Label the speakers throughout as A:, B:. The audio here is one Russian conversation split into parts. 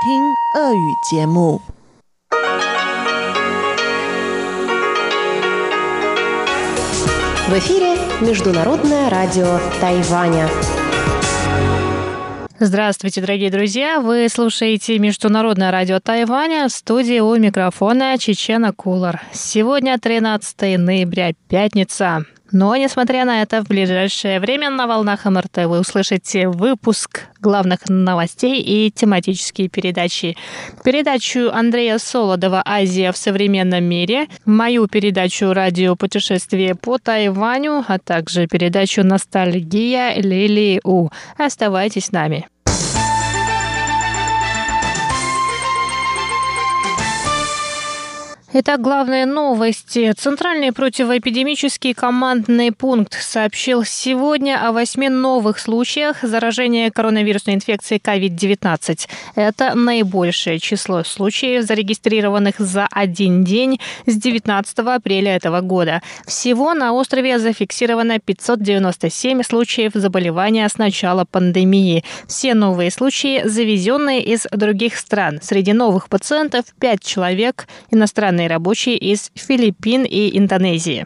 A: 听俄语节目。
B: В эфире Международное радио Тайваня.
C: Здравствуйте, дорогие друзья! Вы слушаете Международное радио Тайваня в студии у микрофона Чечена Кулар. Сегодня 13 ноября, пятница. Но, несмотря на это, в ближайшее время на волнах МРТ вы услышите выпуск главных новостей и тематические передачи. Передачу Андрея Солодова «Азия в современном мире», мою передачу «Радио путешествие по Тайваню», а также передачу «Ностальгия» Лили У. Оставайтесь с нами. Итак, главные новости. Центральный противоэпидемический командный пункт сообщил сегодня о восьми новых случаях заражения коронавирусной инфекцией COVID-19. Это наибольшее число случаев, зарегистрированных за один день с 19 апреля этого года. Всего на острове зафиксировано 597 случаев заболевания с начала пандемии. Все новые случаи завезенные из других стран. Среди новых пациентов 5 человек иностранные рабочие из Филиппин и Индонезии.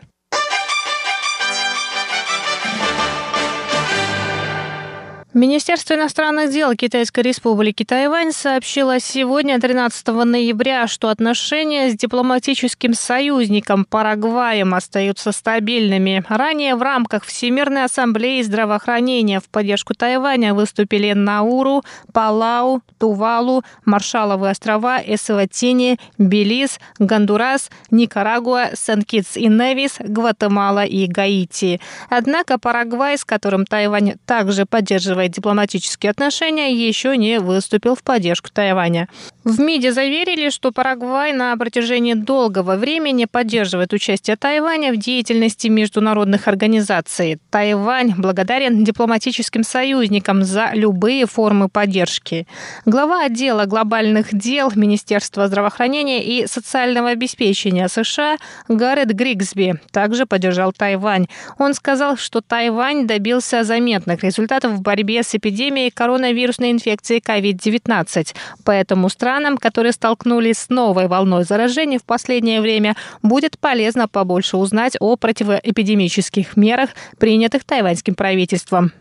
C: Министерство иностранных дел Китайской республики Тайвань сообщило сегодня, 13 ноября, что отношения с дипломатическим союзником Парагваем остаются стабильными. Ранее в рамках Всемирной ассамблеи здравоохранения в поддержку Тайваня выступили Науру, Палау, Тувалу, Маршаловы острова, Эсватини, Белиз, Гондурас, Никарагуа, Сен-Китс и Невис, Гватемала и Гаити. Однако Парагвай, с которым Тайвань также поддерживает поддерживает дипломатические отношения, еще не выступил в поддержку Тайваня. В МИДе заверили, что Парагвай на протяжении долгого времени поддерживает участие Тайваня в деятельности международных организаций. Тайвань благодарен дипломатическим союзникам за любые формы поддержки. Глава отдела глобальных дел Министерства здравоохранения и социального обеспечения США Гаррет Григсби также поддержал Тайвань. Он сказал, что Тайвань добился заметных результатов в борьбе борьбе с эпидемией коронавирусной инфекции COVID-19. Поэтому странам, которые столкнулись с новой волной заражений в последнее время, будет полезно побольше узнать о противоэпидемических мерах, принятых тайваньским правительством.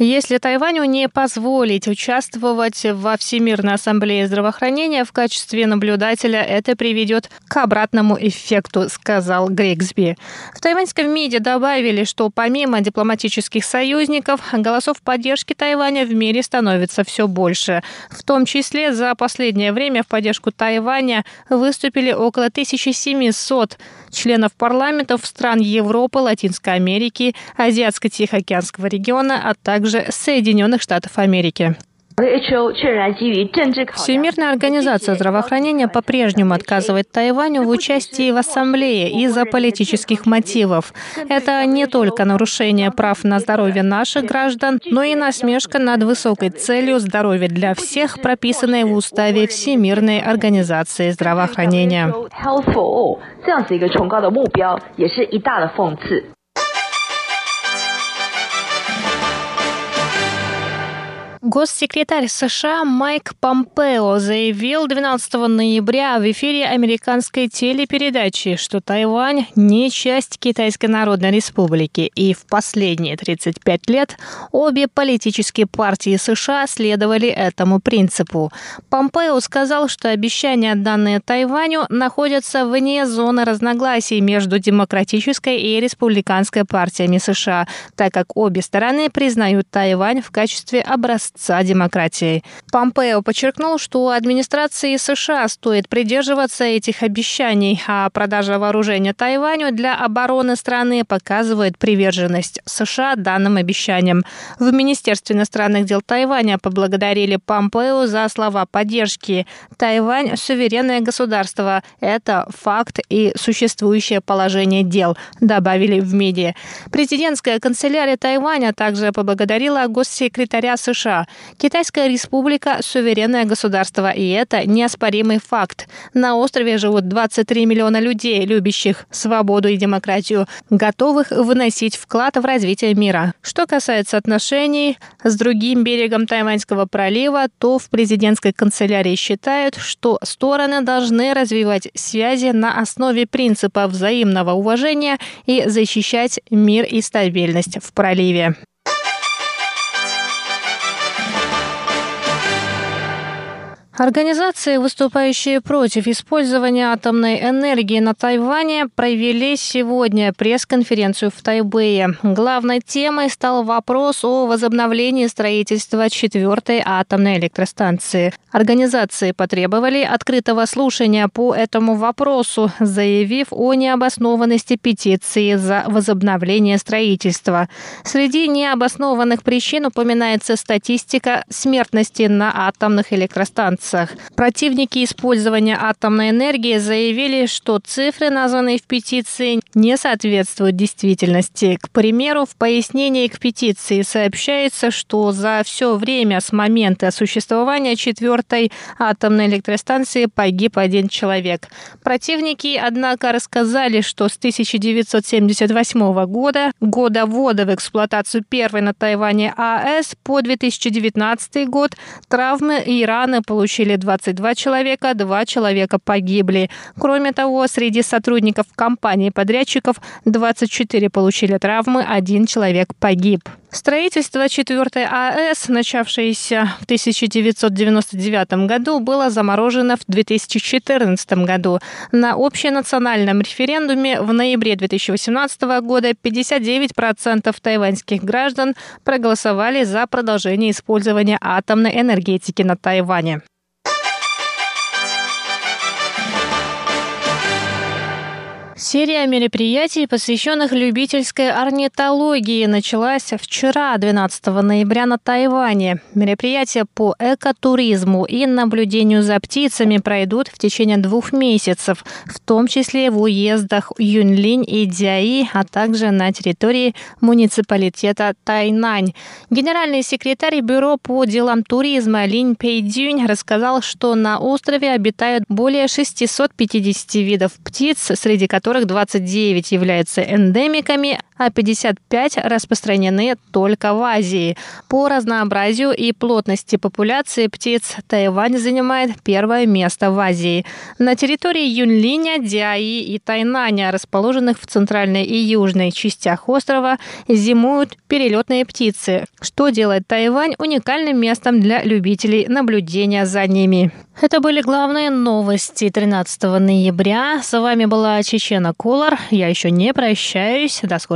C: Если Тайваню не позволить участвовать во Всемирной ассамблее здравоохранения в качестве наблюдателя, это приведет к обратному эффекту, сказал Грегсби. В тайваньском МИДе добавили, что помимо дипломатических союзников, голосов поддержки Тайваня в мире становится все больше. В том числе за последнее время в поддержку Тайваня выступили около 1700 членов парламентов стран Европы, Латинской Америки, Азиатско-Тихоокеанского региона, а также также Соединенных Штатов Америки. Всемирная организация здравоохранения по-прежнему отказывает Тайваню в участии в ассамблее из-за политических мотивов. Это не только нарушение прав на здоровье наших граждан, но и насмешка над высокой целью здоровья для всех, прописанной в уставе Всемирной организации здравоохранения. Госсекретарь США Майк Помпео заявил 12 ноября в эфире американской телепередачи, что Тайвань не часть Китайской Народной Республики, и в последние 35 лет обе политические партии США следовали этому принципу. Помпео сказал, что обещания, данные Тайваню, находятся вне зоны разногласий между демократической и республиканской партиями США, так как обе стороны признают Тайвань в качестве образца образца демократии. Помпео подчеркнул, что администрации США стоит придерживаться этих обещаний, а продажа вооружения Тайваню для обороны страны показывает приверженность США данным обещаниям. В Министерстве иностранных дел Тайваня поблагодарили Помпео за слова поддержки. Тайвань – суверенное государство. Это факт и существующее положение дел, добавили в МИДе. Президентская канцелярия Тайваня также поблагодарила госсекретаря США Китайская республика – суверенное государство, и это неоспоримый факт. На острове живут 23 миллиона людей, любящих свободу и демократию, готовых выносить вклад в развитие мира. Что касается отношений с другим берегом Тайваньского пролива, то в президентской канцелярии считают, что стороны должны развивать связи на основе принципа взаимного уважения и защищать мир и стабильность в проливе. Организации, выступающие против использования атомной энергии на Тайване, провели сегодня пресс-конференцию в Тайбэе. Главной темой стал вопрос о возобновлении строительства четвертой атомной электростанции. Организации потребовали открытого слушания по этому вопросу, заявив о необоснованности петиции за возобновление строительства. Среди необоснованных причин упоминается статистика смертности на атомных электростанциях границах. Противники использования атомной энергии заявили, что цифры, названные в петиции, не соответствуют действительности. К примеру, в пояснении к петиции сообщается, что за все время с момента существования четвертой атомной электростанции погиб один человек. Противники, однако, рассказали, что с 1978 года, года ввода в эксплуатацию первой на Тайване АЭС, по 2019 год, травмы и раны получили получили 22 человека, два человека погибли. Кроме того, среди сотрудников компании-подрядчиков 24 получили травмы, один человек погиб. Строительство 4 АЭС, начавшееся в 1999 году, было заморожено в 2014 году. На общенациональном референдуме в ноябре 2018 года 59% тайваньских граждан проголосовали за продолжение использования атомной энергетики на Тайване. Серия мероприятий, посвященных любительской орнитологии, началась вчера, 12 ноября, на Тайване. Мероприятия по экотуризму и наблюдению за птицами пройдут в течение двух месяцев, в том числе в уездах Юньлинь и Дяи, а также на территории муниципалитета Тайнань. Генеральный секретарь Бюро по делам туризма Линь Пейдюнь рассказал, что на острове обитают более 650 видов птиц, среди которых которых 29 являются эндемиками, а 55 распространены только в Азии. По разнообразию и плотности популяции птиц Тайвань занимает первое место в Азии. На территории Юнлиня, Диаи и Тайнаня, расположенных в центральной и южной частях острова, зимуют перелетные птицы, что делает Тайвань уникальным местом для любителей наблюдения за ними. Это были главные новости 13 ноября. С вами была Чечена Кулар. Я еще не прощаюсь. До скорых